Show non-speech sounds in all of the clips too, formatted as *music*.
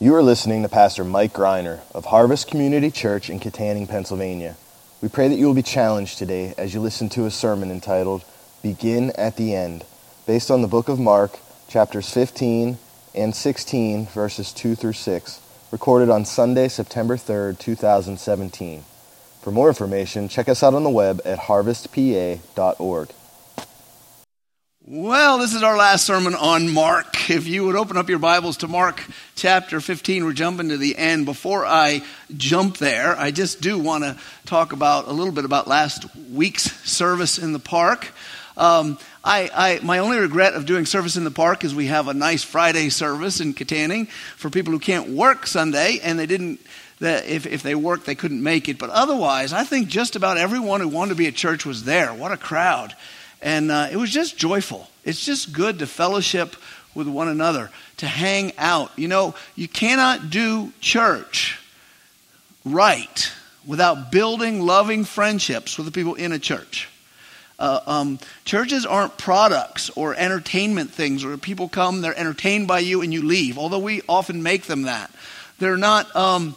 You are listening to Pastor Mike Greiner of Harvest Community Church in Kittanning, Pennsylvania. We pray that you will be challenged today as you listen to a sermon entitled Begin at the End, based on the book of Mark, chapters 15 and 16, verses 2 through 6, recorded on Sunday, September 3rd, 2017. For more information, check us out on the web at harvestpa.org. Well, this is our last sermon on Mark. If you would open up your Bibles to Mark chapter 15, we're jumping to the end. Before I jump there, I just do want to talk about a little bit about last week's service in the park. Um, I, I, my only regret of doing service in the park is we have a nice Friday service in Kittanning for people who can't work Sunday, and they didn't. That if, if they worked, they couldn't make it. But otherwise, I think just about everyone who wanted to be at church was there. What a crowd! And uh, it was just joyful. It's just good to fellowship with one another, to hang out. You know, you cannot do church right without building loving friendships with the people in a church. Uh, um, churches aren't products or entertainment things where people come, they're entertained by you, and you leave, although we often make them that. They're not. Um,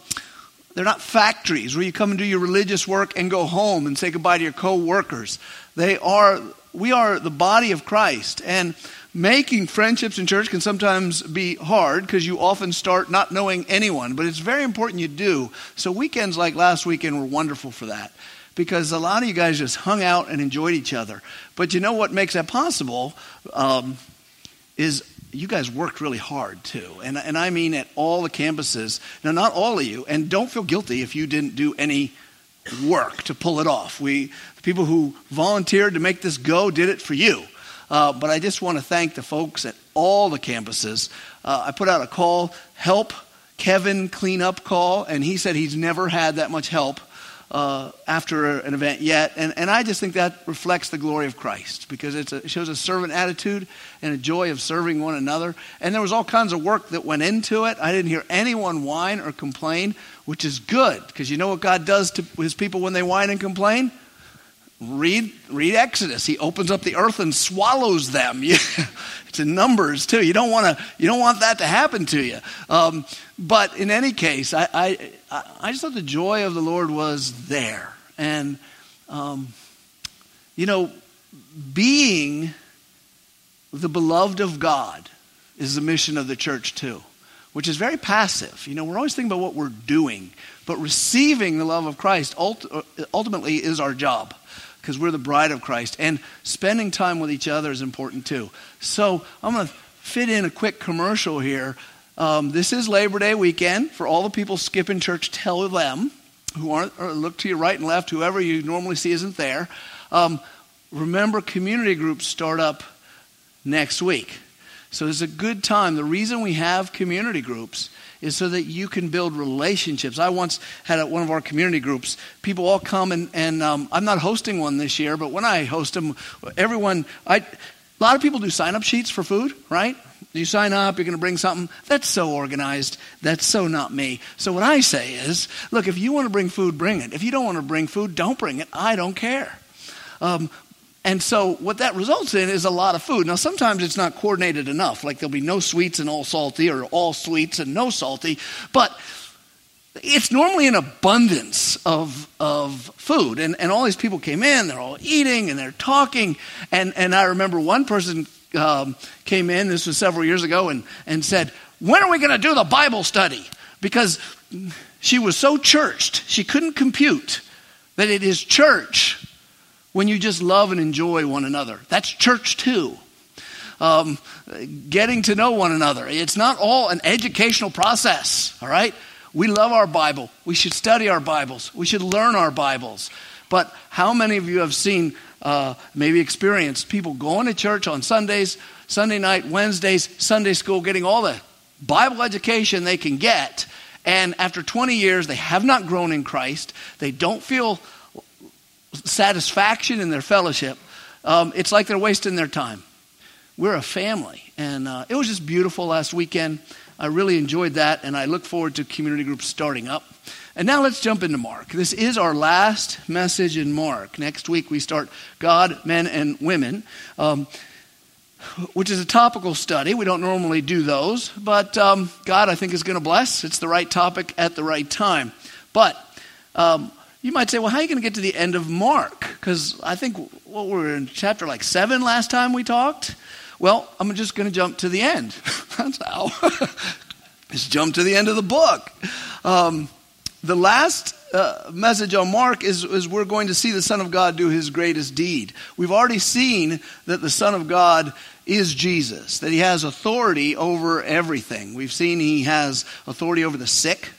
they're not factories where you come and do your religious work and go home and say goodbye to your co-workers. They are we are the body of Christ. And making friendships in church can sometimes be hard because you often start not knowing anyone, but it's very important you do. So, weekends like last weekend were wonderful for that because a lot of you guys just hung out and enjoyed each other. But you know what makes that possible um, is you guys worked really hard too. And, and I mean at all the campuses. Now, not all of you, and don't feel guilty if you didn't do any work to pull it off. We, the people who volunteered to make this go did it for you. Uh, but I just want to thank the folks at all the campuses. Uh, I put out a call, help Kevin clean up call, and he said he's never had that much help uh, after an event yet. And, and I just think that reflects the glory of Christ because a, it shows a servant attitude and a joy of serving one another. And there was all kinds of work that went into it. I didn't hear anyone whine or complain, which is good because you know what God does to his people when they whine and complain? Read, read Exodus. He opens up the earth and swallows them. *laughs* it's in Numbers too. You don't want to. You don't want that to happen to you. Um, but in any case, I, I, I just thought the joy of the Lord was there, and um, you know, being the beloved of God is the mission of the church too, which is very passive. You know, we're always thinking about what we're doing, but receiving the love of Christ ultimately is our job because we're the bride of Christ. And spending time with each other is important too. So I'm going to fit in a quick commercial here. Um, this is Labor Day weekend. For all the people skipping church, tell them who aren't, or look to your right and left, whoever you normally see isn't there. Um, remember, community groups start up next week. So it's a good time. The reason we have community groups is so that you can build relationships. I once had at one of our community groups, people all come and, and um, I'm not hosting one this year, but when I host them, everyone, I, a lot of people do sign up sheets for food, right? You sign up, you're going to bring something. That's so organized. That's so not me. So what I say is, look, if you want to bring food, bring it. If you don't want to bring food, don't bring it. I don't care. Um, and so what that results in is a lot of food. Now sometimes it's not coordinated enough, like there'll be no sweets and all salty or all sweets and no salty, but it's normally an abundance of, of food. And, and all these people came in, they're all eating and they're talking. And, and I remember one person um, came in, this was several years ago, and, and said, When are we going to do the Bible study? Because she was so churched, she couldn't compute that it is church when you just love and enjoy one another. That's church too. Um, getting to know one another. It's not all an educational process, all right? We love our Bible. We should study our Bibles. We should learn our Bibles. But how many of you have seen, uh, maybe experienced people going to church on Sundays, Sunday night, Wednesdays, Sunday school, getting all the Bible education they can get, and after 20 years, they have not grown in Christ. They don't feel satisfaction in their fellowship, um, it's like they're wasting their time. We're a family. And uh, it was just beautiful last weekend. I really enjoyed that, and I look forward to community groups starting up. And now let's jump into Mark. This is our last message in Mark. Next week we start God, Men, and Women. Um, which is a topical study. We don't normally do those, but um, God, I think, is going to bless. It's the right topic at the right time. But um, you might say, well, how are you going to get to the end of Mark? Because I think well, we were in chapter like seven last time we talked. Well, I'm just going to jump to the end. *laughs* That's how. *laughs* just jump to the end of the book. Um, the last uh, message on Mark is, is we're going to see the Son of God do his greatest deed. We've already seen that the Son of God is Jesus, that he has authority over everything. We've seen he has authority over the sick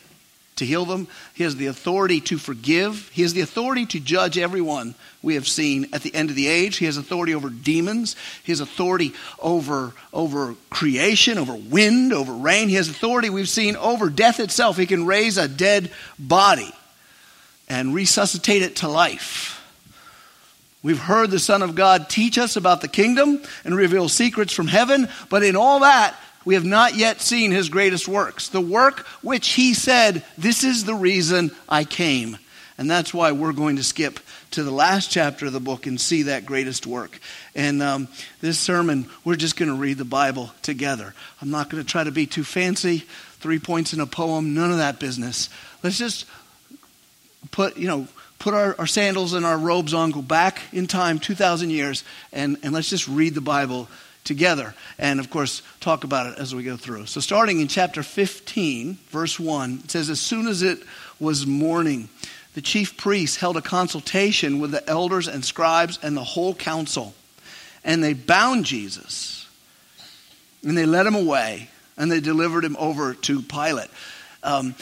to heal them, he has the authority to forgive, he has the authority to judge everyone we have seen at the end of the age. He has authority over demons. He has authority over, over creation, over wind, over rain. He has authority we've seen over death itself. He can raise a dead body and resuscitate it to life. We've heard the Son of God teach us about the kingdom and reveal secrets from heaven, but in all that, we have not yet seen his greatest works. The work which he said, This is the reason I came. And that's why we're going to skip to the last chapter of the book and see that greatest work. And um, this sermon, we're just going to read the Bible together. I'm not going to try to be too fancy, three points in a poem, none of that business. Let's just put, you know, put our, our sandals and our robes on, go back in time 2,000 years, and, and let's just read the Bible together. And of course, talk about it as we go through. So, starting in chapter 15, verse 1, it says, As soon as it was morning, the chief priests held a consultation with the elders and scribes and the whole council. And they bound Jesus, and they led him away, and they delivered him over to Pilate. Um,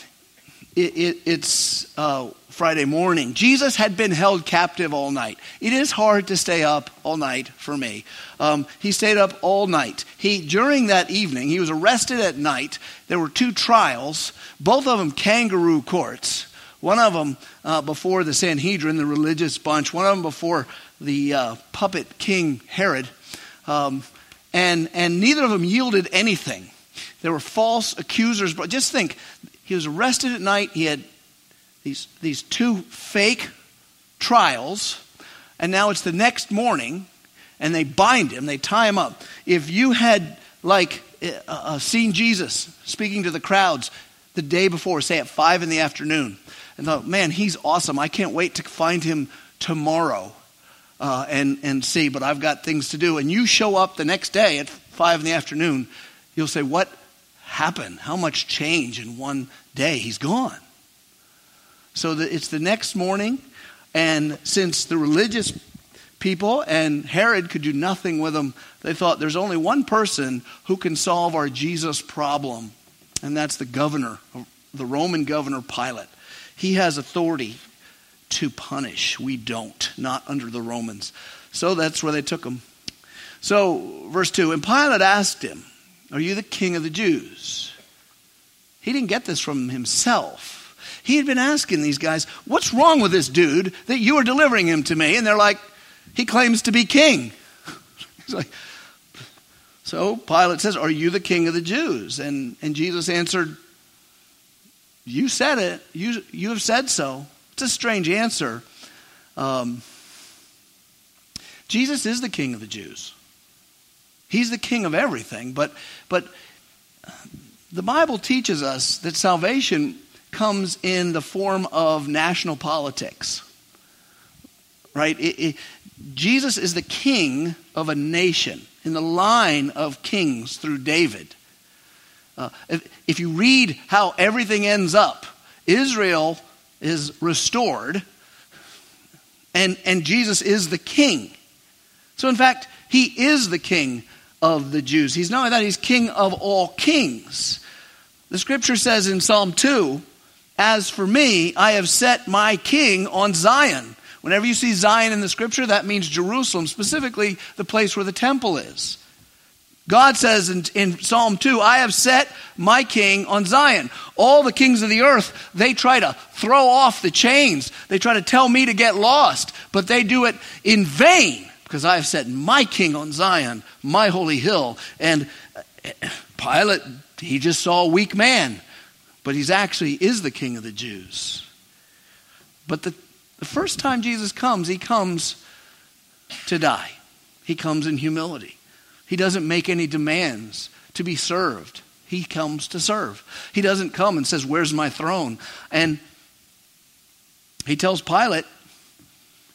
it, it, it's uh, Friday morning. Jesus had been held captive all night. It is hard to stay up all night for me. Um, he stayed up all night. He during that evening, he was arrested at night. There were two trials, both of them kangaroo courts. One of them uh, before the Sanhedrin, the religious bunch. One of them before the uh, puppet king Herod. Um, and and neither of them yielded anything. There were false accusers. But just think, he was arrested at night. He had these, these two fake trials, and now it's the next morning, and they bind him, they tie him up. If you had, like, uh, uh, seen Jesus speaking to the crowds the day before, say at 5 in the afternoon, and thought, man, he's awesome. I can't wait to find him tomorrow uh, and, and see, but I've got things to do. And you show up the next day at 5 in the afternoon, you'll say, what happened? How much change in one day? He's gone. So the, it's the next morning, and since the religious people and Herod could do nothing with them, they thought there's only one person who can solve our Jesus problem, and that's the governor, the Roman governor Pilate. He has authority to punish. We don't, not under the Romans. So that's where they took him. So, verse 2 And Pilate asked him, Are you the king of the Jews? He didn't get this from himself. He had been asking these guys, What's wrong with this dude that you are delivering him to me? And they're like, He claims to be king. *laughs* He's like, so Pilate says, Are you the king of the Jews? And, and Jesus answered, You said it. You, you have said so. It's a strange answer. Um, Jesus is the king of the Jews. He's the king of everything. But, but the Bible teaches us that salvation comes in the form of national politics. Right? It, it, Jesus is the king of a nation in the line of kings through David. Uh, if, if you read how everything ends up, Israel is restored, and, and Jesus is the king. So, in fact, he is the king of the Jews. He's not only that, he's king of all kings. The scripture says in Psalm 2 as for me, I have set my king on Zion. Whenever you see Zion in the scripture, that means Jerusalem, specifically the place where the temple is. God says in, in, Psalm 2, I have set my king on Zion. All the kings of the earth, they try to throw off the chains. They try to tell me to get lost, but they do it in vain because I have set my king on Zion, my holy hill. And uh, Pilate, he just saw a weak man but he's actually is the king of the Jews. But the, the first time Jesus comes, he comes to die. He comes in humility. He doesn't make any demands to be served. He comes to serve. He doesn't come and says, Where's my throne? And he tells Pilate,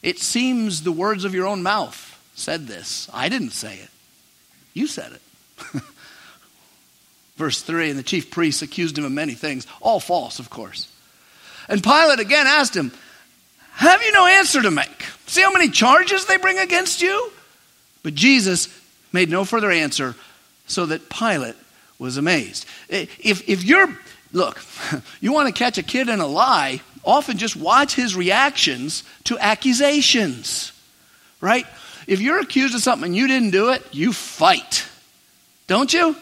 It seems the words of your own mouth said this. I didn't say it. You said it. *laughs* Verse 3 And the chief priests accused him of many things, all false, of course. And Pilate again asked him, Have you no answer to make? See how many charges they bring against you? But Jesus made no further answer, so that Pilate was amazed. If, if you're, look, *laughs* you want to catch a kid in a lie, often just watch his reactions to accusations, right? If you're accused of something and you didn't do it, you fight, don't you?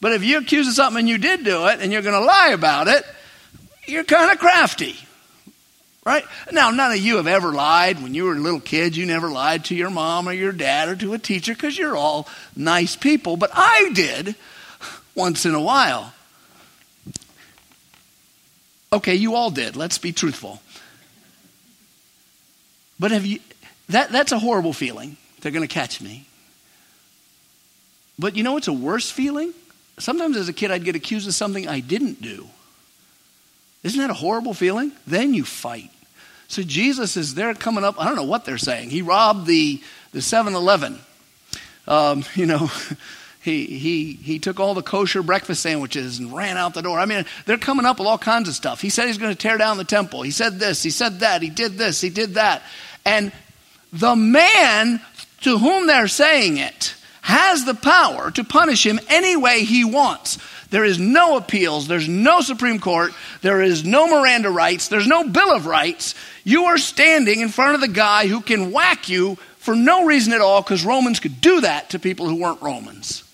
But if you're accused of something and you did do it and you're going to lie about it, you're kind of crafty. Right? Now, none of you have ever lied. When you were a little kids, you never lied to your mom or your dad or to a teacher because you're all nice people. But I did once in a while. Okay, you all did. Let's be truthful. But have you that that's a horrible feeling. They're going to catch me. But you know what's a worse feeling? Sometimes as a kid I'd get accused of something I didn't do. Isn't that a horrible feeling? Then you fight. So Jesus is there coming up. I don't know what they're saying. He robbed the the 7-Eleven. Um, *laughs* you know, he, he, he took all the kosher breakfast sandwiches and ran out the door. I mean, they're coming up with all kinds of stuff. He said he's going to tear down the temple. He said this, he said that, he did this, he did that. And the man to whom they're saying it has the power to punish him any way he wants. There is no appeals. There's no Supreme Court. There is no Miranda rights. There's no Bill of Rights. You are standing in front of the guy who can whack you for no reason at all because Romans could do that to people who weren't Romans.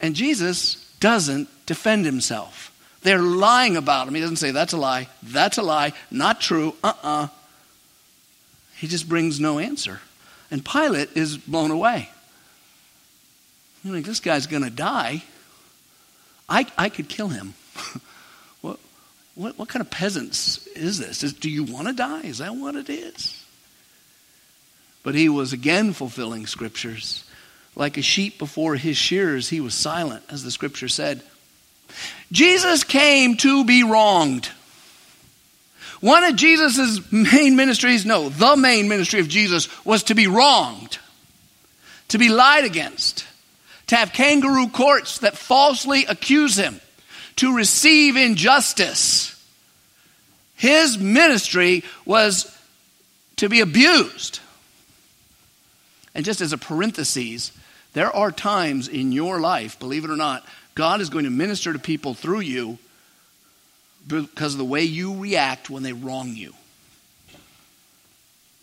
And Jesus doesn't defend himself. They're lying about him. He doesn't say, that's a lie, that's a lie, not true, uh uh-uh. uh. He just brings no answer. And Pilate is blown away. You think this guy's going to die. I, I could kill him. *laughs* what, what, what kind of peasants is this? Is, do you want to die? Is that what it is? But he was again fulfilling scriptures. Like a sheep before his shearers, he was silent, as the scripture said. Jesus came to be wronged. One of Jesus' main ministries, no, the main ministry of Jesus was to be wronged, to be lied against, to have kangaroo courts that falsely accuse him, to receive injustice. His ministry was to be abused. And just as a parenthesis, there are times in your life, believe it or not, God is going to minister to people through you because of the way you react when they wrong you.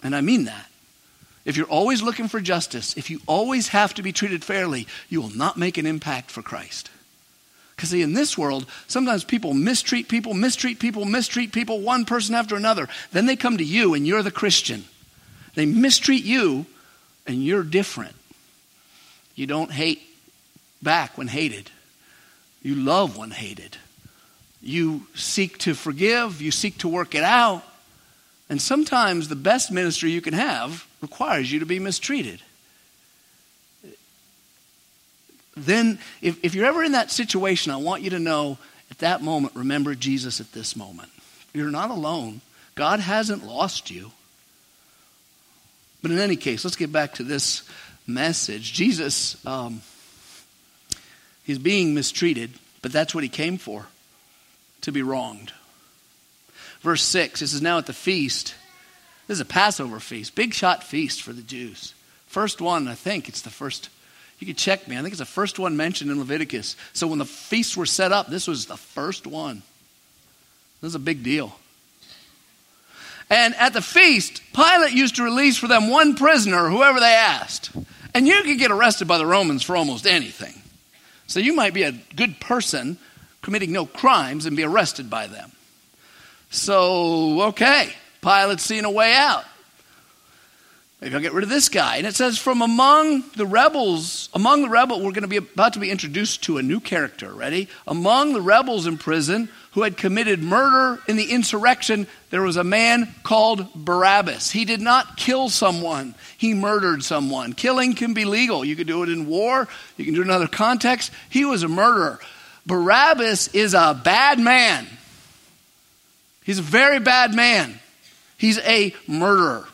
And I mean that. If you're always looking for justice, if you always have to be treated fairly, you will not make an impact for Christ. Because, see, in this world, sometimes people mistreat people, mistreat people, mistreat people, one person after another. Then they come to you and you're the Christian. They mistreat you and you're different. You don't hate back when hated, you love when hated. You seek to forgive, you seek to work it out. And sometimes the best ministry you can have requires you to be mistreated. Then, if, if you're ever in that situation, I want you to know at that moment, remember Jesus at this moment. You're not alone. God hasn't lost you. But in any case, let's get back to this message. Jesus, um, he's being mistreated, but that's what he came for to be wronged. Verse 6, this is now at the feast. This is a Passover feast, big shot feast for the Jews. First one, I think it's the first. You can check me. I think it's the first one mentioned in Leviticus. So when the feasts were set up, this was the first one. This is a big deal. And at the feast, Pilate used to release for them one prisoner, whoever they asked. And you could get arrested by the Romans for almost anything. So you might be a good person committing no crimes and be arrested by them. So, okay, Pilate's seeing a way out. Maybe I'll get rid of this guy. And it says, from among the rebels, among the rebels, we're going to be about to be introduced to a new character. Ready? Among the rebels in prison who had committed murder in the insurrection, there was a man called Barabbas. He did not kill someone, he murdered someone. Killing can be legal. You can do it in war, you can do it in other contexts. He was a murderer. Barabbas is a bad man. He's a very bad man. He's a murderer.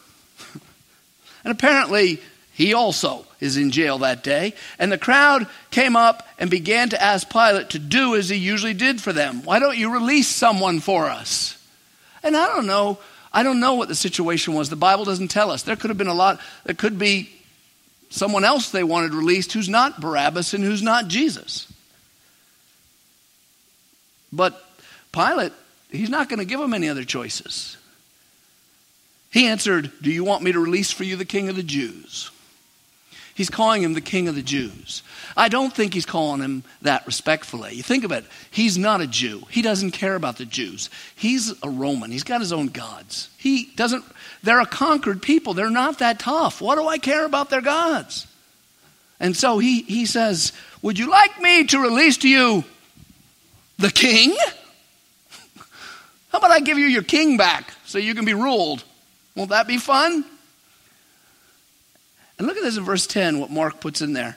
*laughs* and apparently, he also is in jail that day. And the crowd came up and began to ask Pilate to do as he usually did for them. Why don't you release someone for us? And I don't know. I don't know what the situation was. The Bible doesn't tell us. There could have been a lot. There could be someone else they wanted released who's not Barabbas and who's not Jesus. But Pilate, he's not going to give them any other choices. He answered, Do you want me to release for you the king of the Jews? He's calling him the king of the Jews. I don't think he's calling him that respectfully. You think of it, he's not a Jew. He doesn't care about the Jews. He's a Roman. He's got his own gods. He doesn't, they're a conquered people. They're not that tough. What do I care about their gods? And so he, he says, Would you like me to release to you the king? How about I give you your king back so you can be ruled? Won't that be fun? And look at this in verse 10, what Mark puts in there.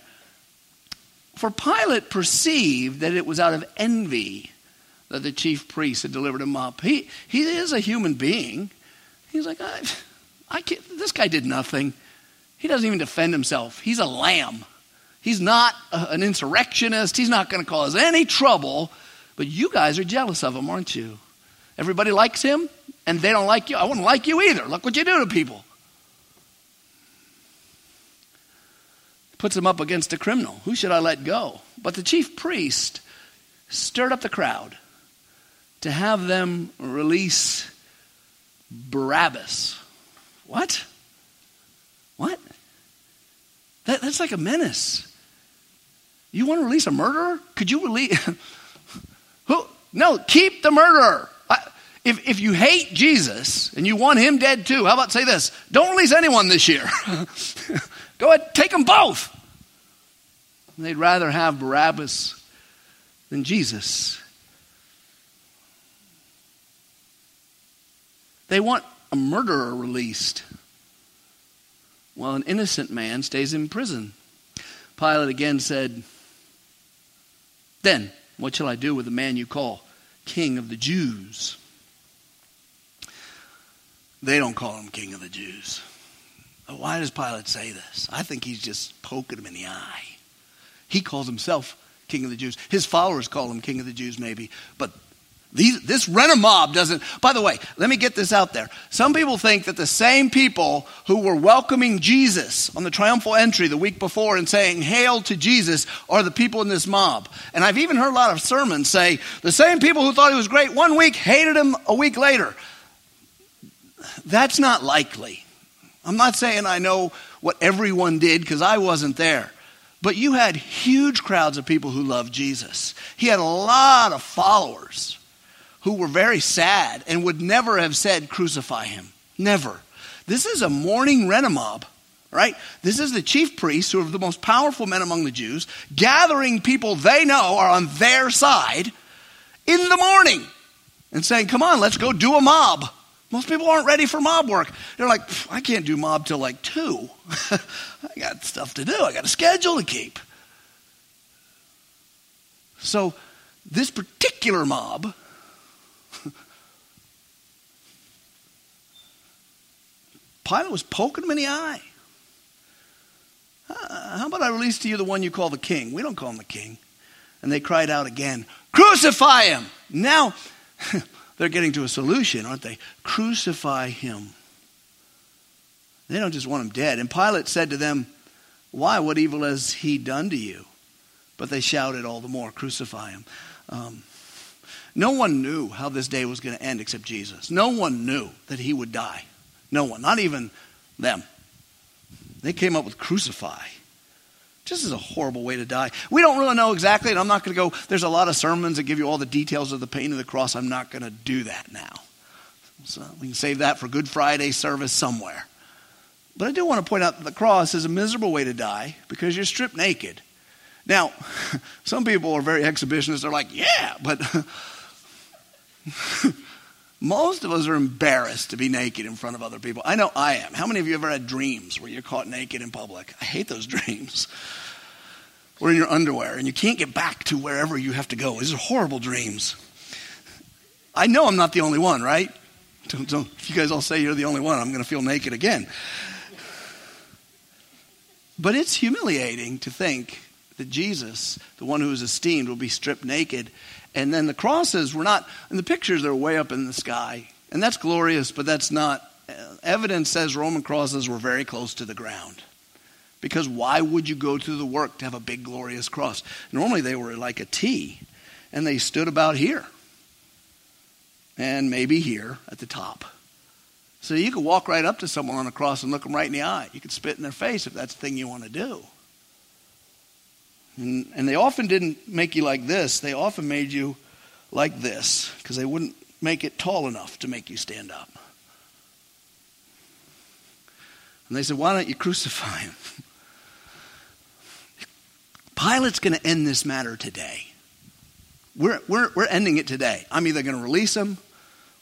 For Pilate perceived that it was out of envy that the chief priests had delivered him up. He, he is a human being. He's like, I, I can't, this guy did nothing. He doesn't even defend himself. He's a lamb. He's not a, an insurrectionist. He's not going to cause any trouble. But you guys are jealous of him, aren't you? Everybody likes him, and they don't like you. I wouldn't like you either. Look what you do to people. Puts him up against a criminal. Who should I let go? But the chief priest stirred up the crowd to have them release Barabbas. What? What? That, that's like a menace. You want to release a murderer? Could you release? *laughs* Who? No, keep the murderer. if, if you hate Jesus and you want him dead too, how about say this? Don't release anyone this year. *laughs* Go ahead, take them both. They'd rather have Barabbas than Jesus. They want a murderer released, while an innocent man stays in prison. Pilate again said, Then, what shall I do with the man you call King of the Jews? They don't call him King of the Jews. Why does Pilate say this? I think he's just poking him in the eye. He calls himself King of the Jews. His followers call him King of the Jews, maybe. But these, this rent mob doesn't. By the way, let me get this out there. Some people think that the same people who were welcoming Jesus on the triumphal entry the week before and saying, Hail to Jesus, are the people in this mob. And I've even heard a lot of sermons say the same people who thought he was great one week hated him a week later. That's not likely. I'm not saying I know what everyone did because I wasn't there. But you had huge crowds of people who loved Jesus. He had a lot of followers who were very sad and would never have said, Crucify him. Never. This is a mourning mob, right? This is the chief priests, who are the most powerful men among the Jews, gathering people they know are on their side in the morning and saying, Come on, let's go do a mob. Most people aren't ready for mob work. They're like, I can't do mob till like 2. *laughs* I got stuff to do. I got a schedule to keep. So, this particular mob *laughs* Pilate was poking him in the eye. Uh, how about I release to you the one you call the king? We don't call him the king. And they cried out again, Crucify him! Now, *laughs* they're getting to a solution, aren't they? Crucify him. They don't just want him dead. And Pilate said to them, Why? What evil has he done to you? But they shouted all the more, Crucify him. Um, no one knew how this day was going to end except Jesus. No one knew that he would die. No one, not even them. They came up with crucify. Just is a horrible way to die. We don't really know exactly, and I'm not going to go. There's a lot of sermons that give you all the details of the pain of the cross. I'm not going to do that now. So we can save that for Good Friday service somewhere. But I do want to point out that the cross is a miserable way to die because you're stripped naked. Now, *laughs* some people are very exhibitionists. They're like, yeah, but *laughs* *laughs* Most of us are embarrassed to be naked in front of other people. I know I am. How many of you ever had dreams where you're caught naked in public? I hate those *laughs* dreams. Or in your underwear and you can't get back to wherever you have to go. These are horrible dreams. I know I'm not the only one, right? Don't, don't, if you guys all say you're the only one, I'm going to feel naked again. But it's humiliating to think that Jesus, the one who is esteemed, will be stripped naked. And then the crosses were not, in the pictures, they're way up in the sky. And that's glorious, but that's not. Uh, evidence says Roman crosses were very close to the ground. Because why would you go through the work to have a big, glorious cross? Normally they were like a T, and they stood about here, and maybe here at the top. So you could walk right up to someone on a cross and look them right in the eye. You could spit in their face if that's the thing you want to do. And, and they often didn't make you like this, they often made you like this because they wouldn't make it tall enough to make you stand up. And they said, Why don't you crucify him? *laughs* Pilate's going to end this matter today. We're, we're, we're ending it today. I'm either going to release him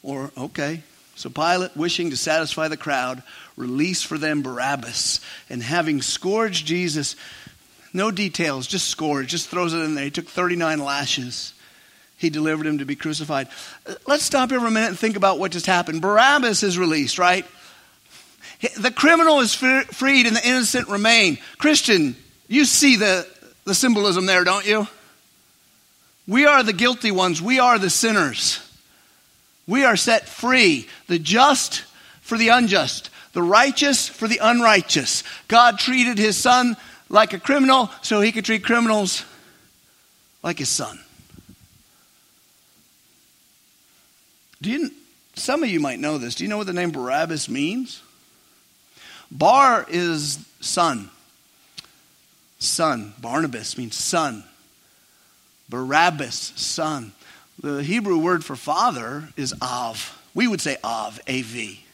or, okay. So Pilate, wishing to satisfy the crowd, released for them Barabbas. And having scourged Jesus, no details, just scores, just throws it in there. He took 39 lashes. He delivered him to be crucified. Uh, let's stop here for a minute and think about what just happened. Barabbas is released, right? The criminal is freed and the innocent remain. Christian, you see the, the symbolism there, don't you? We are the guilty ones, we are the sinners. We are set free, the just for the unjust, the righteous for the unrighteous. God treated his son like a criminal so he could treat criminals like his son. Do you, some of you might know this. Do you know what the name Barabbas means? Bar is son. Son. Barnabas means son. Barabbas, son. The Hebrew word for father is av. We would say av, A-V,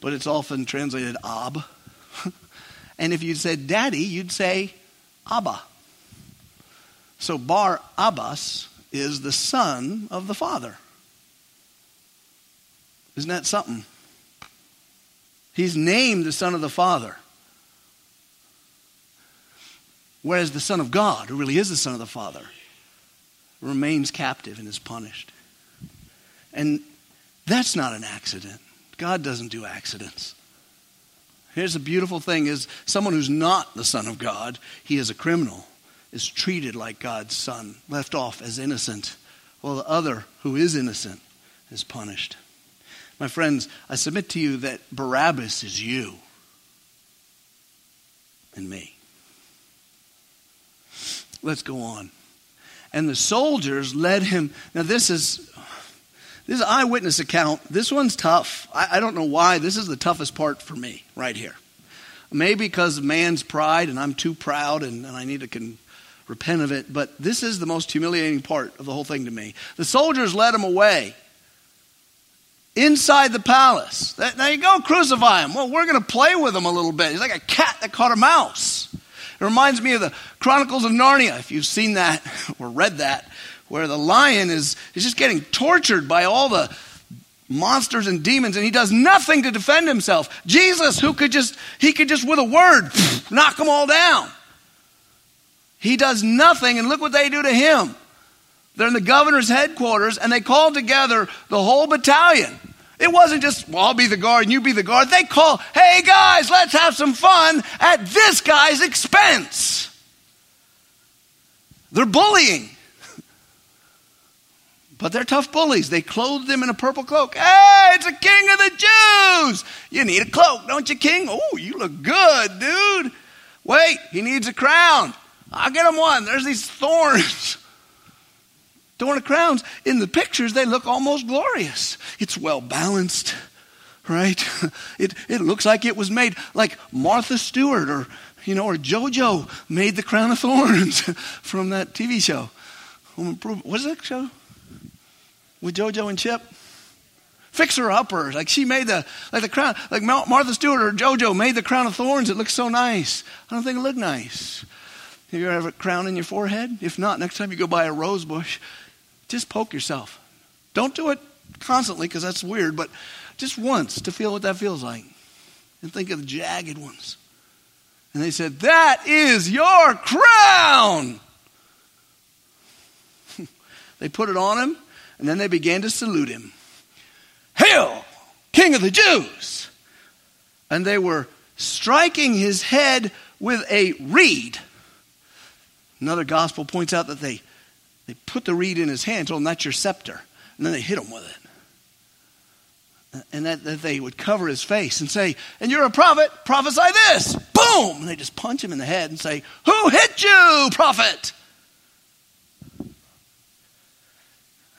but it's often translated ab. And if you said daddy, you'd say Abba. So Bar Abbas is the son of the father. Isn't that something? He's named the son of the father. Whereas the son of God, who really is the son of the father, remains captive and is punished. And that's not an accident. God doesn't do accidents. Here's the beautiful thing is someone who's not the son of God, he is a criminal, is treated like God's son, left off as innocent, while the other who is innocent is punished. My friends, I submit to you that Barabbas is you and me. Let's go on and the soldiers led him. Now, this is. This is eyewitness account. This one's tough. I, I don't know why. This is the toughest part for me right here. Maybe because of man's pride and I'm too proud and, and I need to can repent of it. But this is the most humiliating part of the whole thing to me. The soldiers led him away inside the palace. Now you go crucify him. Well, we're going to play with him a little bit. He's like a cat that caught a mouse. It reminds me of the Chronicles of Narnia, if you've seen that *laughs* or read that, where the lion is, is just getting tortured by all the monsters and demons and he does nothing to defend himself. Jesus, who could just, he could just with a word *laughs* knock them all down. He does nothing and look what they do to him. They're in the governor's headquarters and they call together the whole battalion. It wasn't just, well, I'll be the guard and you be the guard. They call, hey guys, let's have some fun at this guy's expense. They're bullying. But they're tough bullies. They clothed him in a purple cloak. Hey, it's a king of the Jews. You need a cloak, don't you, king? Oh, you look good, dude. Wait, he needs a crown. I'll get him one. There's these thorns. *laughs* Thorn of crowns, in the pictures, they look almost glorious. It's well balanced, right? *laughs* It, it looks like it was made like Martha Stewart or, you know, or JoJo made the crown of thorns *laughs* from that TV show. Home Improvement. What is that show? With JoJo and Chip? Fixer uppers. Like she made the, like the crown, like Martha Stewart or JoJo made the crown of thorns. It looks so nice. I don't think it looked nice. Have you ever have a crown in your forehead? If not, next time you go by a rose bush, just poke yourself. Don't do it constantly because that's weird, but just once to feel what that feels like. And think of the jagged ones. And they said, That is your crown. *laughs* they put it on him, and then they began to salute him. Hail, King of the Jews! And they were striking his head with a reed. Another gospel points out that they, they put the reed in his hand, told him that's your scepter, and then they hit him with it and that, that they would cover his face and say, And you're a prophet, prophesy this. Boom! And they just punch him in the head and say, Who hit you, prophet?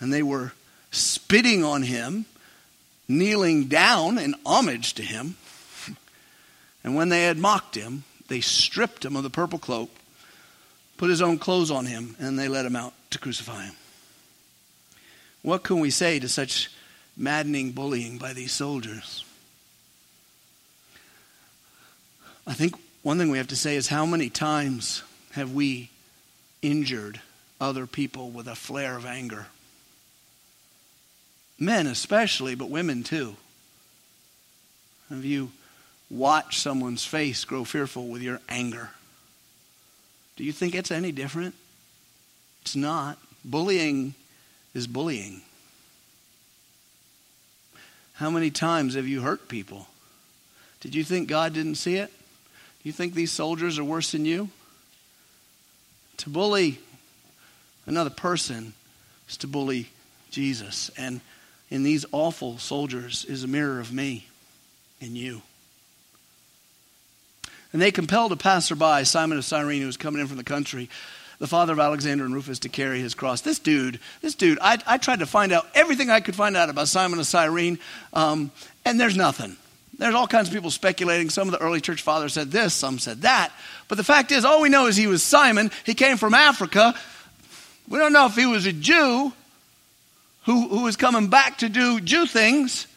And they were spitting on him, kneeling down in homage to him. And when they had mocked him, they stripped him of the purple cloak, put his own clothes on him, and they let him out to crucify him. What can we say to such maddening bullying by these soldiers. I think one thing we have to say is how many times have we injured other people with a flare of anger? Men especially, but women too. Have you watched someone's face grow fearful with your anger? Do you think it's any different? It's not. Bullying is bullying. How many times have you hurt people? Did you think God didn't see it? Do you think these soldiers are worse than you? To bully another person is to bully Jesus. And in these awful soldiers is a mirror of me and you. And they compelled a passerby, Simon of Cyrene, who was coming in from the country, the father of Alexander and Rufus, to carry his cross. This dude, this dude, I, I tried to find out everything I could find out about Simon of Cyrene, um, and there's nothing. There's all kinds of people speculating. Some of the early church fathers said this, some said that. But the fact is, all we know is he was Simon. He came from Africa. We don't know if he was a Jew who, who was coming back to do Jew things,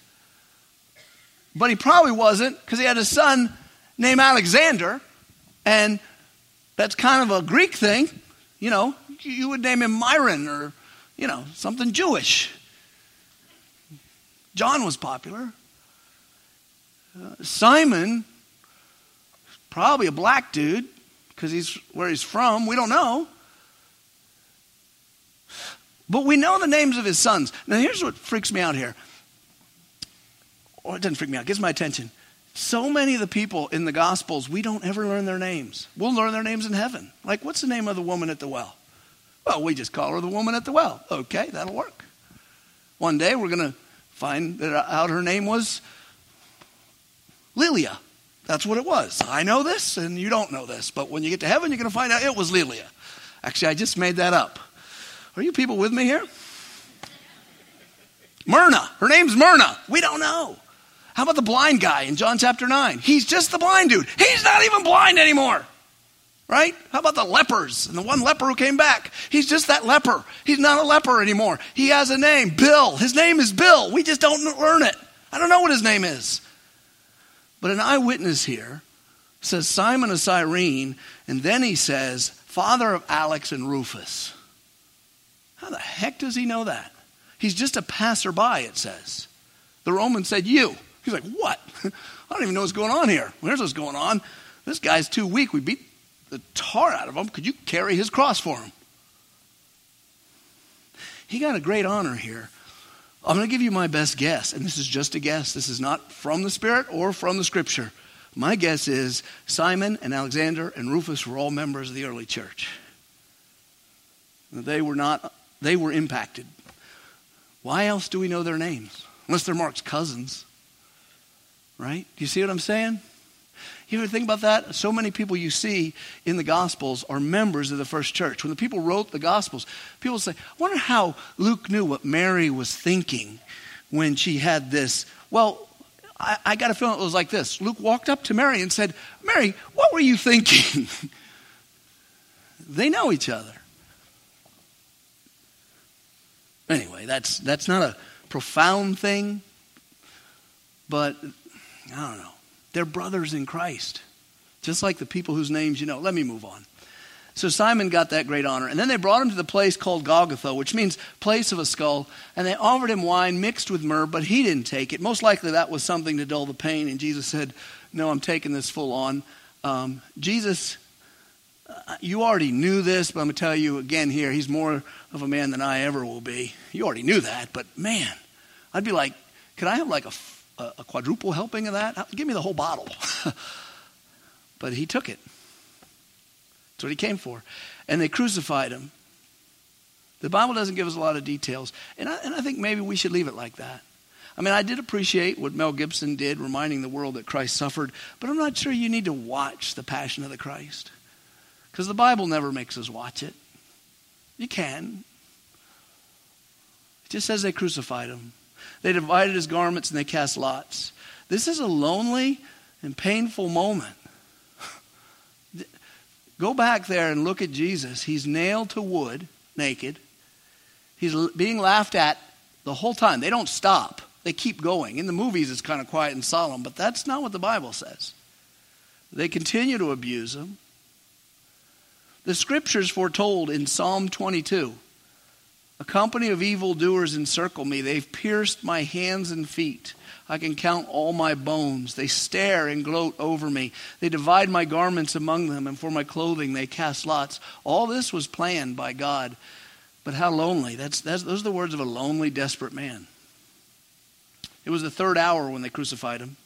but he probably wasn't because he had a son named Alexander, and that's kind of a Greek thing. You know, you would name him Myron or, you know, something Jewish. John was popular. Uh, Simon, probably a black dude because he's where he's from. We don't know. But we know the names of his sons. Now, here's what freaks me out here. Or oh, it doesn't freak me out, it gets my attention. So many of the people in the Gospels, we don't ever learn their names. We'll learn their names in heaven. Like, what's the name of the woman at the well? Well, we just call her the woman at the well. Okay, that'll work. One day we're going to find out her name was Lilia. That's what it was. I know this and you don't know this, but when you get to heaven, you're going to find out it was Lilia. Actually, I just made that up. Are you people with me here? Myrna. Her name's Myrna. We don't know. How about the blind guy in John chapter 9? He's just the blind dude. He's not even blind anymore. Right? How about the lepers and the one leper who came back? He's just that leper. He's not a leper anymore. He has a name, Bill. His name is Bill. We just don't learn it. I don't know what his name is. But an eyewitness here says Simon of Cyrene, and then he says, father of Alex and Rufus. How the heck does he know that? He's just a passerby, it says. The Roman said, You. He's like, What? *laughs* I don't even know what's going on here. Here's what's going on. This guy's too weak. We beat the tar out of him. Could you carry his cross for him? He got a great honor here. I'm going to give you my best guess, and this is just a guess. This is not from the Spirit or from the Scripture. My guess is Simon and Alexander and Rufus were all members of the early church. They were not, they were impacted. Why else do we know their names? Unless they're Mark's cousins. Right? Do you see what I'm saying? You ever think about that? So many people you see in the Gospels are members of the first church. When the people wrote the Gospels, people say, I wonder how Luke knew what Mary was thinking when she had this. Well, I, I got a feeling it was like this. Luke walked up to Mary and said, Mary, what were you thinking? *laughs* they know each other. Anyway, that's, that's not a profound thing, but I don't know. They're brothers in Christ, just like the people whose names you know. Let me move on. So Simon got that great honor. And then they brought him to the place called Golgotha, which means place of a skull. And they offered him wine mixed with myrrh, but he didn't take it. Most likely that was something to dull the pain. And Jesus said, No, I'm taking this full on. Um, Jesus, you already knew this, but I'm going to tell you again here, he's more of a man than I ever will be. You already knew that, but man, I'd be like, could I have like a, a, quadruple helping of that? Give me the whole bottle. *laughs* but he took it. That's what he came for. And they crucified him. The Bible doesn't give us a lot of details. And I, and I think maybe we should leave it like that. I mean, I did appreciate what Mel Gibson did, reminding the world that Christ suffered, but I'm not sure you need to watch the Passion of the Christ. Because the Bible never makes us watch it. You can. It just says they crucified him. They divided his garments and they cast lots. This is a lonely and painful moment. *laughs* Go back there and look at Jesus. He's nailed to wood, naked. He's being laughed at the whole time. They don't stop, they keep going. In the movies, it's kind of quiet and solemn, but that's not what the Bible says. They continue to abuse him. The scriptures foretold in Psalm 22 a company of evildoers encircle me. They've pierced my hands and feet. I can count all my bones. They stare and gloat over me. They divide my garments among them, and for my clothing they cast lots. All this was planned by God. But how lonely. That's, that's, those are the words of a lonely, desperate man. It was the third hour when they crucified him.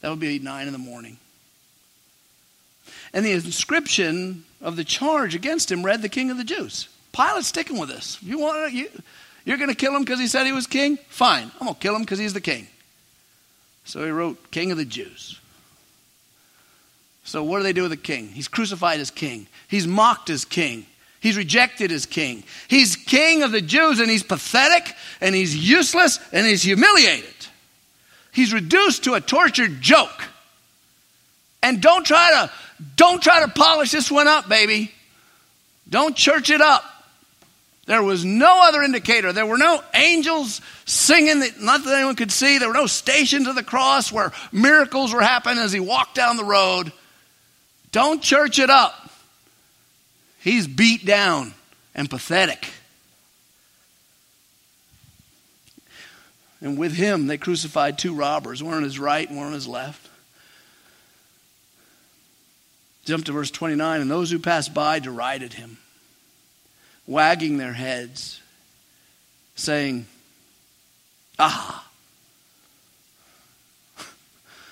That would be nine in the morning. And the inscription of the charge against him read the King of the Jews. Pilate's sticking with this. You want you, you're going to kill him because he said he was king? Fine. I'm going to kill him because he's the king. So he wrote, King of the Jews. So what do they do with the king? He's crucified as king. He's mocked as king. He's rejected as king. He's king of the Jews and he's pathetic and he's useless and he's humiliated. He's reduced to a tortured joke. And don't try to don't try to polish this one up, baby. Don't church it up. There was no other indicator. There were no angels singing, that, not that anyone could see. There were no stations of the cross where miracles were happening as he walked down the road. Don't church it up. He's beat down and pathetic. And with him, they crucified two robbers, one on his right and one on his left. Jump to verse 29. And those who passed by derided him wagging their heads, saying, Ah,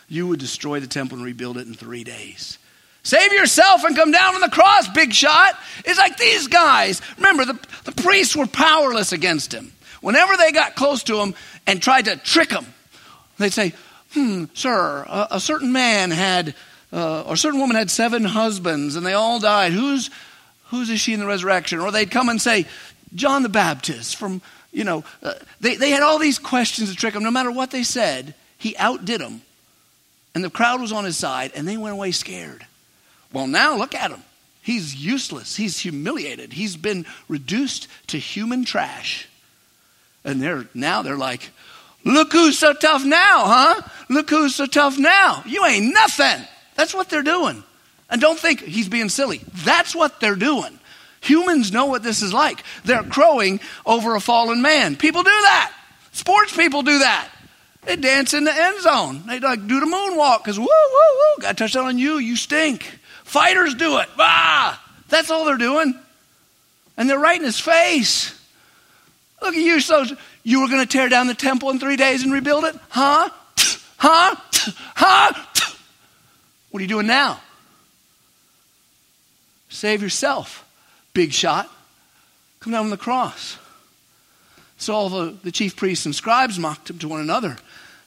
you would destroy the temple and rebuild it in three days. Save yourself and come down from the cross, big shot. It's like these guys. Remember, the, the priests were powerless against him. Whenever they got close to him and tried to trick him, they'd say, Hmm, sir, a, a certain man had, uh, or a certain woman had seven husbands and they all died. Who's, Whose is she in the resurrection? Or they'd come and say, John the Baptist from, you know, uh, they, they had all these questions to trick him. No matter what they said, he outdid them. And the crowd was on his side, and they went away scared. Well, now look at him. He's useless. He's humiliated. He's been reduced to human trash. And they're now they're like, look who's so tough now, huh? Look who's so tough now. You ain't nothing. That's what they're doing. And don't think he's being silly. That's what they're doing. Humans know what this is like. They're crowing over a fallen man. People do that. Sports people do that. They dance in the end zone. They like do the moonwalk because woo, woo, woo, got touched on you, you stink. Fighters do it. Ah, that's all they're doing. And they're right in his face. Look at you, so you were going to tear down the temple in three days and rebuild it? Huh? Huh? Huh? What are you doing now? Save yourself, big shot. Come down from the cross. So all the, the chief priests and scribes mocked him to one another,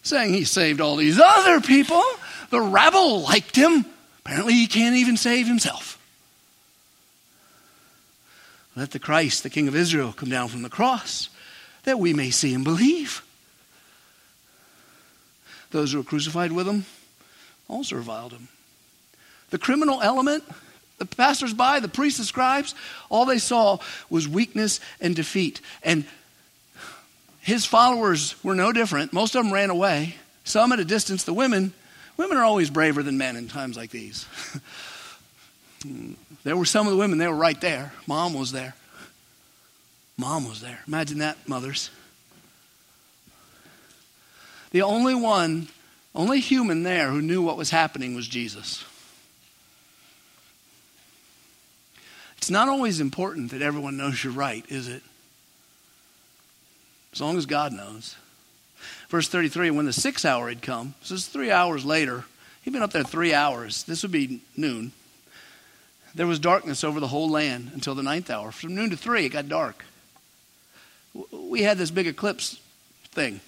saying he saved all these other people. The rabble liked him. Apparently, he can't even save himself. Let the Christ, the King of Israel, come down from the cross that we may see and believe. Those who were crucified with him also reviled him. The criminal element the passersby, the priests, the scribes, all they saw was weakness and defeat. And his followers were no different. Most of them ran away, some at a distance. The women, women are always braver than men in times like these. *laughs* There were some of the women, they were right there. Mom was there. Mom was there. Imagine that, mothers. The only one, only human there who knew what was happening was Jesus. It's not always important that everyone knows you're right, is it? As long as God knows. Verse 33 when the sixth hour had come, so it's three hours later, he'd been up there three hours. This would be noon. There was darkness over the whole land until the ninth hour. From noon to three, it got dark. We had this big eclipse thing,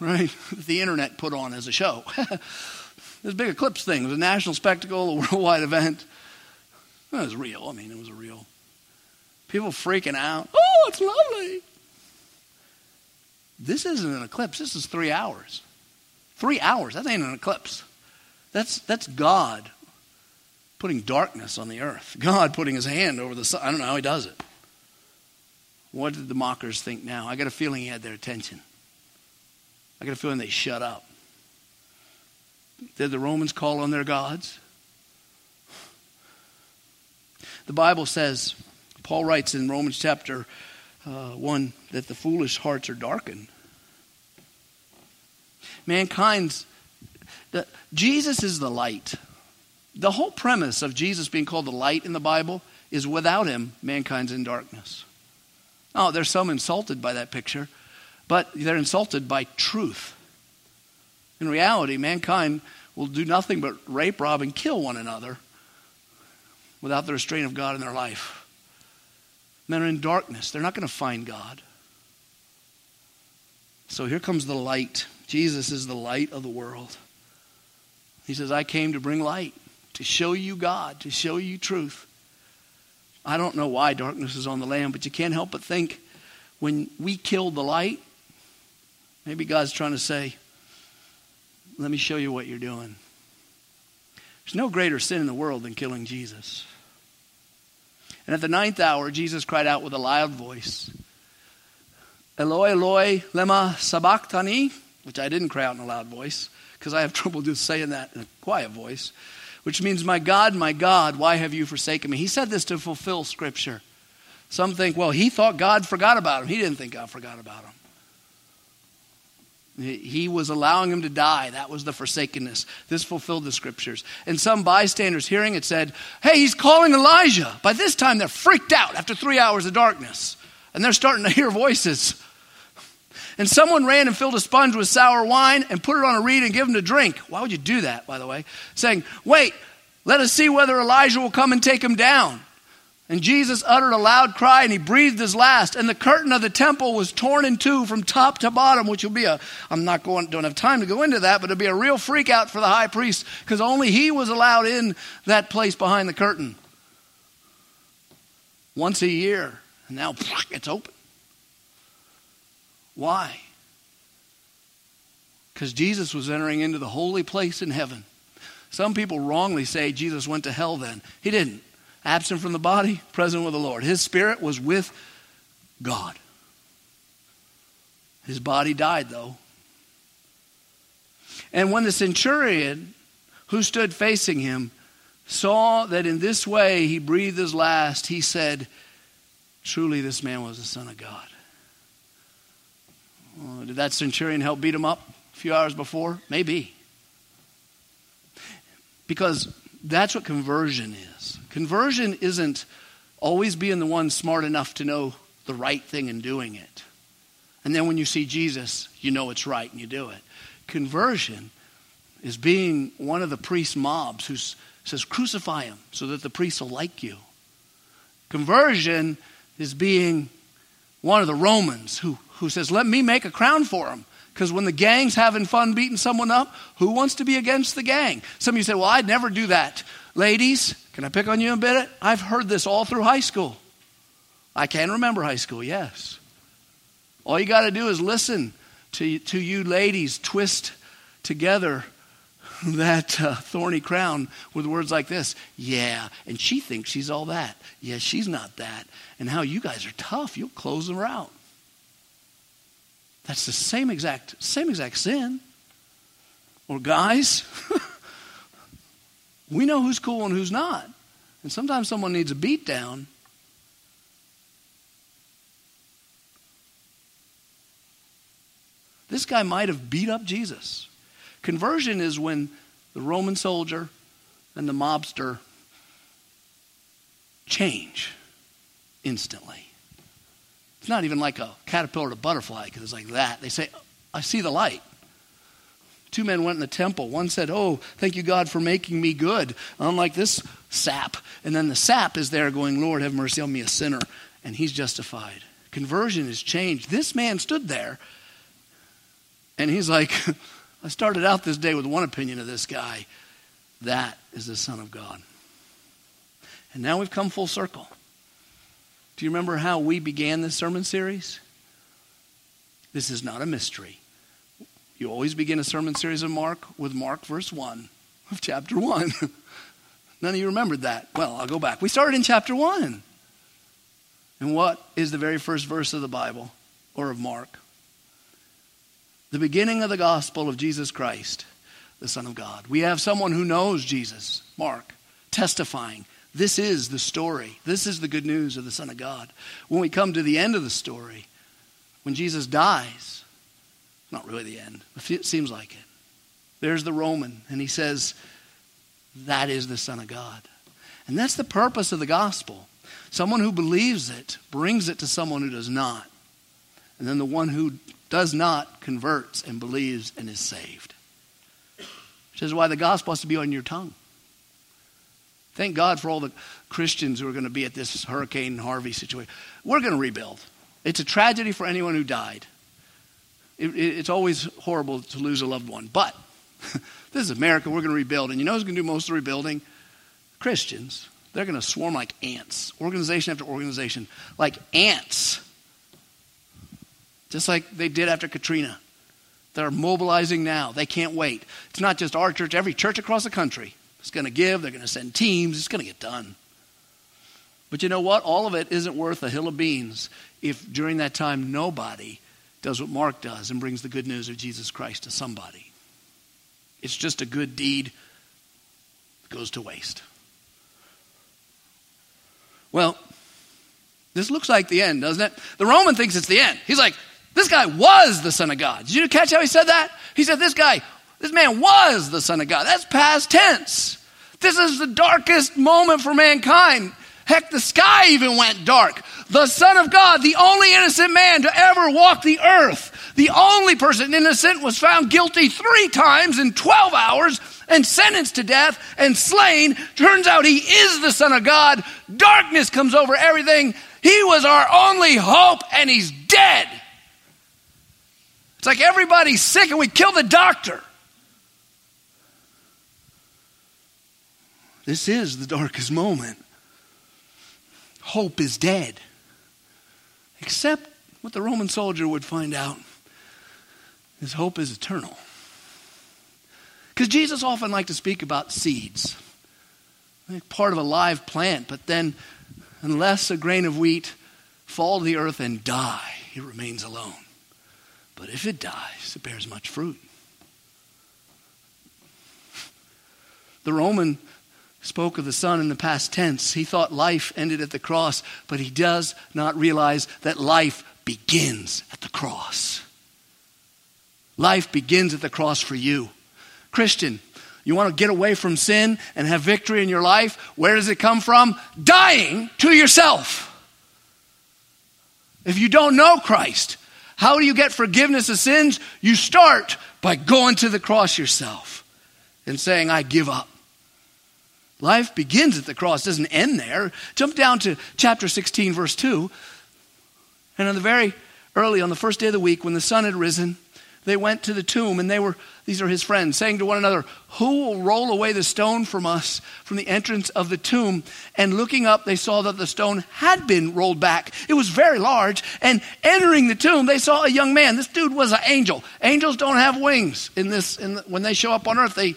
right? *laughs* the internet put on as a show. *laughs* this big eclipse thing was a national spectacle, a *laughs* worldwide event. It was real. I mean, it was a real. People freaking out. Oh, it's lovely. This isn't an eclipse. This is three hours. Three hours. That ain't an eclipse. That's, that's God putting darkness on the earth. God putting his hand over the sun. I don't know how he does it. What did the mockers think now? I got a feeling he had their attention. I got a feeling they shut up. Did the Romans call on their gods? The Bible says, Paul writes in Romans chapter uh, 1 that the foolish hearts are darkened. Mankind's, the, Jesus is the light. The whole premise of Jesus being called the light in the Bible is without him, mankind's in darkness. Oh, there's some insulted by that picture, but they're insulted by truth. In reality, mankind will do nothing but rape, rob, and kill one another without the restraint of God in their life. Men are in darkness. They're not going to find God. So here comes the light. Jesus is the light of the world. He says, I came to bring light to show you God, to show you truth. I don't know why darkness is on the land, but you can't help but think when we killed the light, maybe God's trying to say, let me show you what you're doing. There's no greater sin in the world than killing Jesus. And at the ninth hour, Jesus cried out with a loud voice, Eloi, Eloi, lema sabachthani, which I didn't cry out in a loud voice because I have *laughs* trouble just saying that in a quiet voice which means, My God, my God, why have you forsaken me? He said this to fulfill Scripture. Some think, well, he thought God forgot about him. He didn't think God forgot about him. He was allowing him to die. That was the forsakenness. This fulfilled the scriptures. And some bystanders hearing it said, Hey, he's calling Elijah. By this time, they're freaked out after three hours of darkness. And they're starting to hear voices. And someone ran and filled a sponge with sour wine and put it on a reed and give him to drink. Why would you do that, by the way? Saying, Wait, let us see whether Elijah will come and take him down. And Jesus uttered a loud cry and he breathed his last. And the curtain of the temple was torn in two from top to bottom, which will be a, I'm not going, don't have time to go into that, but it'll be a real freak out for the high priest because only he was allowed in that place behind the curtain once a year. And now it's open. Why? Because Jesus was entering into the holy place in heaven. Some people wrongly say Jesus went to hell then. He didn't. Absent from the body, present with the Lord. His spirit was with God. His body died, though. And when the centurion who stood facing him saw that in this way he breathed his last, he said, Truly, this man was the Son of God. Did that centurion help beat him up a few hours before? Maybe. Because that's what conversion is. Conversion isn't always being the one smart enough to know the right thing and doing it. And then when you see Jesus, you know it's right and you do it. Conversion is being one of the priest mobs who says, crucify him so that the priest will like you. Conversion is being one of the Romans who who says, Let me make a crown for him. Because when the gang's having fun beating someone up, who wants to be against the gang? Some of you say, Well, I'd never do that. Ladies, can I pick on you a bit? I've heard this all through high school. I can remember high school, yes. All you got to do is listen to, to you ladies twist together *laughs* that uh, thorny crown with words like this Yeah, and she thinks she's all that. Yeah, she's not that. And how you guys are tough, you'll close her out. That's the same exact, same exact sin. Or guys, *laughs* We know who's cool and who's not. And sometimes someone needs a beat down. This guy might have beat up Jesus. Conversion is when the Roman soldier and the mobster change instantly. It's not even like a caterpillar to butterfly because it's like that. They say, I see the light. Two men went in the temple. One said, Oh, thank you, God, for making me good, unlike this sap. And then the sap is there going, Lord, have mercy on me, a sinner. And he's justified. Conversion is changed. This man stood there and he's like, *laughs* I started out this day with one opinion of this guy. That is the Son of God. And now we've come full circle. Do you remember how we began this sermon series? This is not a mystery. You always begin a sermon series of Mark with Mark, verse 1 of chapter 1. *laughs* None of you remembered that. Well, I'll go back. We started in chapter 1. And what is the very first verse of the Bible or of Mark? The beginning of the gospel of Jesus Christ, the Son of God. We have someone who knows Jesus, Mark, testifying this is the story. This is the good news of the Son of God. When we come to the end of the story, when Jesus dies, not really the end, but it seems like it. There's the Roman, and he says, That is the Son of God. And that's the purpose of the gospel. Someone who believes it brings it to someone who does not. And then the one who does not converts and believes and is saved. Which is why the gospel has to be on your tongue. Thank God for all the Christians who are going to be at this Hurricane Harvey situation. We're going to rebuild. It's a tragedy for anyone who died. It, it, it's always horrible to lose a loved one. But *laughs* this is America. We're going to rebuild. And you know who's going to do most of the rebuilding? Christians. They're going to swarm like ants, organization after organization, like ants. Just like they did after Katrina. They're mobilizing now. They can't wait. It's not just our church, every church across the country is going to give. They're going to send teams. It's going to get done. But you know what? All of it isn't worth a hill of beans if during that time nobody does what Mark does and brings the good news of Jesus Christ to somebody. It's just a good deed that goes to waste. Well, this looks like the end, doesn't it? The Roman thinks it's the end. He's like, this guy was the Son of God. Did you catch how he said that? He said, This guy, this man was the Son of God. That's past tense. This is the darkest moment for mankind. Heck, the sky even went dark. The Son of God, the only innocent man to ever walk the earth, the only person innocent, was found guilty three times in 12 hours and sentenced to death and slain. Turns out he is the Son of God. Darkness comes over everything. He was our only hope, and he's dead. It's like everybody's sick and we kill the doctor. This is the darkest moment. Hope is dead. Except what the Roman soldier would find out his hope is eternal. Because Jesus often liked to speak about seeds, like part of a live plant, but then, unless a grain of wheat fall to the earth and die, it remains alone. But if it dies, it bears much fruit. The Roman spoke of the Son in the past tense. He thought life ended at the cross, but he does not realize that life begins at the cross. Life begins at the cross for you. Christian, you want to get away from sin and have victory in your life? Where does it come from? Dying to yourself. If you don't know Christ, how do you get forgiveness of sins? You start by going to the cross yourself and saying, I give up. Life begins at the cross, doesn't end there. Jump down to chapter 16, verse 2. And on the very early, on the first day of the week, when the sun had risen, they went to the tomb and they were these are his friends saying to one another who will roll away the stone from us from the entrance of the tomb? And looking up they saw that the stone had been rolled back. It was very large. And entering the tomb they saw a young man. This dude was an angel. Angels don't have wings in this in the, when they show up on earth they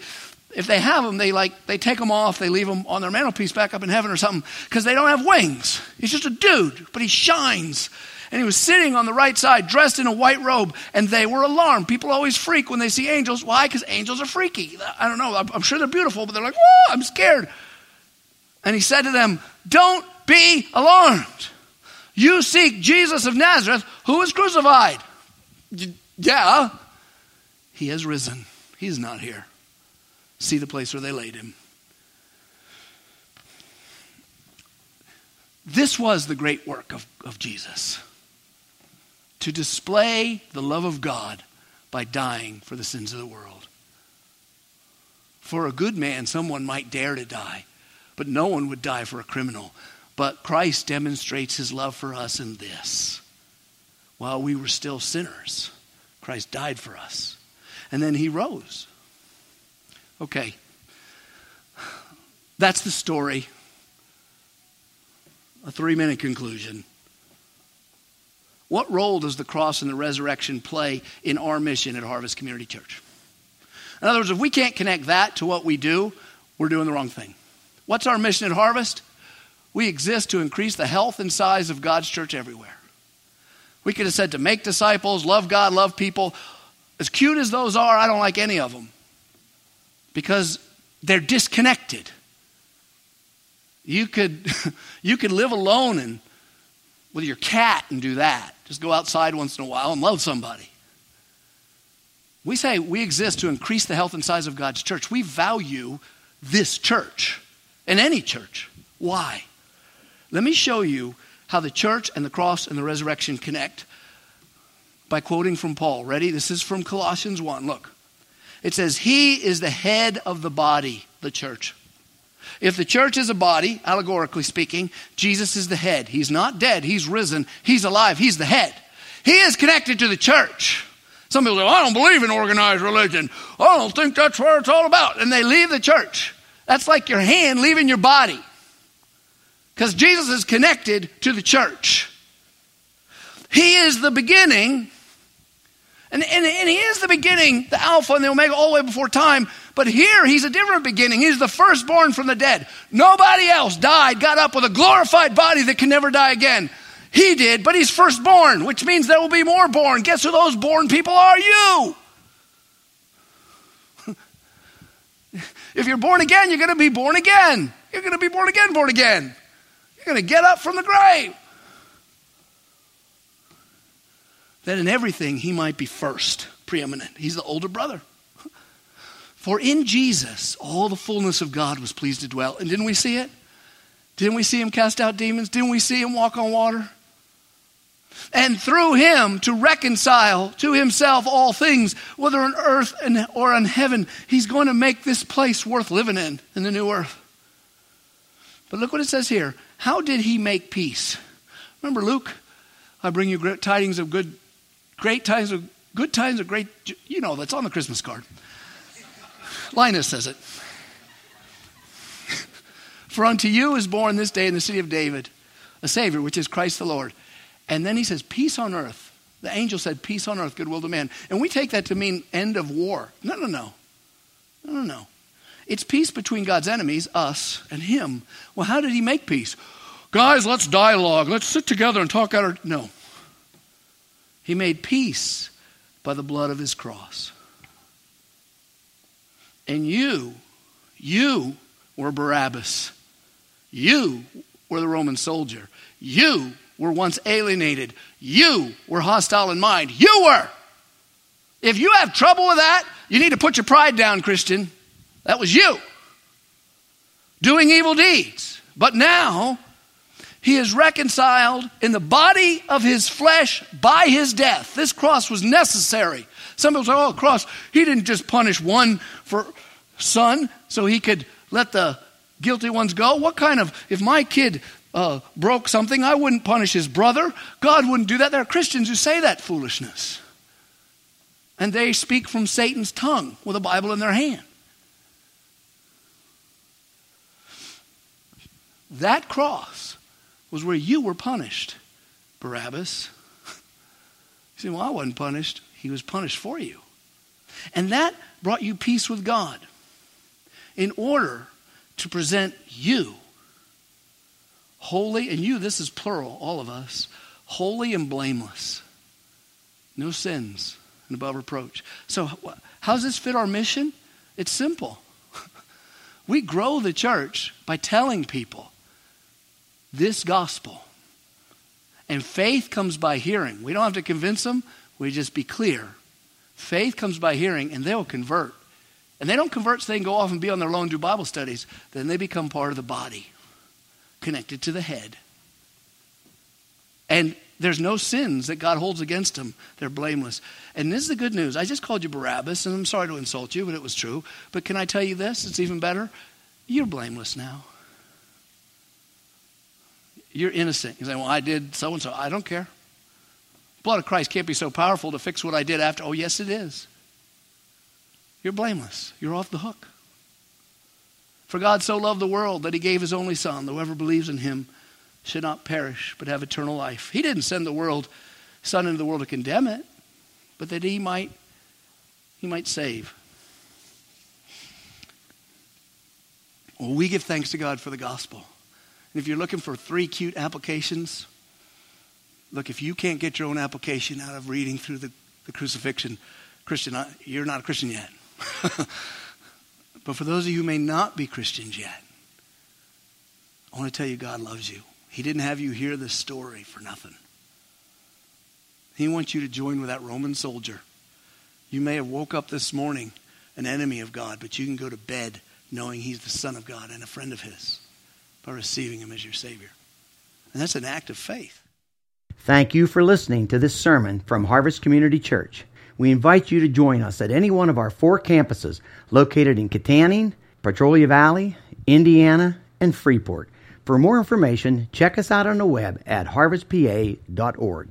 if they have them they like they take them off they leave them on their mantelpiece back up in heaven or something because they don't have wings he's just a dude but he shines And he was sitting on the right side, dressed in a white robe, and they were alarmed. People always freak when they see angels. Why? Because angels are freaky. I don't know. I'm sure they're beautiful, but they're like, whoa, I'm scared. And he said to them, Don't be alarmed. You seek Jesus of Nazareth, who was crucified. Yeah, he has risen. He's not here. See the place where they laid him. This was the great work of, of Jesus to display the love of God by dying for the sins of the world. For a good man, someone might dare to die, but no one would die for a criminal. But Christ demonstrates his love for us in this. While we were still sinners, Christ died for us. And then he rose. Okay. That's the story. A three minute conclusion. What role does the cross and the resurrection play in our mission at Harvest Community Church? In other words, if we can't connect that to what we do, we're doing the wrong thing. What's our mission at Harvest? We exist to increase the health and size of God's church everywhere. We could have said to make disciples, love God, love people. As cute as those are, I don't like any of them because they're disconnected. You could, *laughs* you could live alone and with your cat and do that. Just go outside once in a while and love somebody. We say we exist to increase the health and size of God's church. We value this church and any church. Why? Let me show you how the church and the cross and the resurrection connect by quoting from Paul. Ready? This is from Colossians 1. Look. It says, He is the head of the body, the church. If the church is a body, allegorically speaking, Jesus is the head. He's not dead, He's risen, He's alive, He's the head. He is connected to the church. Some people say, I don't believe in organized religion. I don't think that's what it's all about. And they leave the church. That's like your hand leaving your body. Because Jesus is connected to the church. He is the beginning and, and, and he is the beginning, the Alpha and the Omega, all the way before time. But here, he's a different beginning. He's the firstborn from the dead. Nobody else died, got up with a glorified body that can never die again. He did, but he's firstborn, which means there will be more born. Guess who those born people are? You. *laughs* if you're born again, you're going to be born again. You're going to be born again, born again. You're going to get up from the grave. That in everything he might be first, preeminent. He's the older brother. For in Jesus, all the fullness of God was pleased to dwell. And didn't we see it? Didn't we see him cast out demons? Didn't we see him walk on water? And through him to reconcile to himself all things, whether on earth or on heaven, he's going to make this place worth living in, in the new earth. But look what it says here. How did he make peace? Remember Luke? I bring you tidings of good Great times are good times are great. You know, that's on the Christmas card. Linus says it. *laughs* For unto you is born this day in the city of David a Savior, which is Christ the Lord. And then he says, Peace on earth. The angel said, Peace on earth, goodwill to man. And we take that to mean end of war. No, no, no. No, no, no. It's peace between God's enemies, us, and him. Well, how did he make peace? Guys, let's dialogue. Let's sit together and talk out our. No. He made peace by the blood of his cross. And you, you were Barabbas. You were the Roman soldier. You were once alienated. You were hostile in mind. You were. If you have trouble with that, you need to put your pride down, Christian. That was you doing evil deeds. But now he is reconciled in the body of his flesh by his death. This cross was necessary. Some people say, oh, cross, he didn't just punish one for son so he could let the guilty ones go. What kind of, if my kid uh, broke something, I wouldn't punish his brother. God wouldn't do that. There are Christians who say that foolishness. And they speak from Satan's tongue with a Bible in their hand. That cross was where you were punished, Barabbas. *laughs* You say, well, I wasn't punished. He was punished for you. And that brought you peace with God in order to present you holy, and you, this is plural, all of us, holy and blameless, no sins, and above reproach. So, how does this fit our mission? It's simple. *laughs* We grow the church by telling people this gospel. And faith comes by hearing. We don't have to convince them, we just be clear. Faith comes by hearing, and they'll convert. And they don't convert so they can go off and be on their own do Bible studies. Then they become part of the body, connected to the head. And there's no sins that God holds against them. They're blameless. And this is the good news. I just called you Barabbas, and I'm sorry to insult you, but it was true. But can I tell you this? It's even better. You're blameless now. You're innocent. You say, Well, I did so and so. I don't care. Blood of Christ can't be so powerful to fix what I did after. Oh, yes, it is. You're blameless. You're off the hook. For God so loved the world that he gave his only Son, that whoever believes in him should not perish, but have eternal life. He didn't send the world, Son into the world to condemn it, but that he might, he might save. Well, we give thanks to God for the gospel. And if you're looking for three cute applications, look, if you can't get your own application out of reading through the, the crucifixion, Christian, you're not a Christian yet. *laughs* but for those of you who may not be Christians yet, I want to tell you God loves you. He didn't have you hear this story for nothing. He wants you to join with that Roman soldier. You may have woke up this morning an enemy of God, but you can go to bed knowing he's the Son of God and a friend of his by receiving him as your Savior. And that's an act of faith. Thank you for listening to this sermon from Harvest Community Church. We invite you to join us at any one of our four campuses located in Kittanning, Petrolia Valley, Indiana, and Freeport. For more information, check us out on the web at harvestpa.org.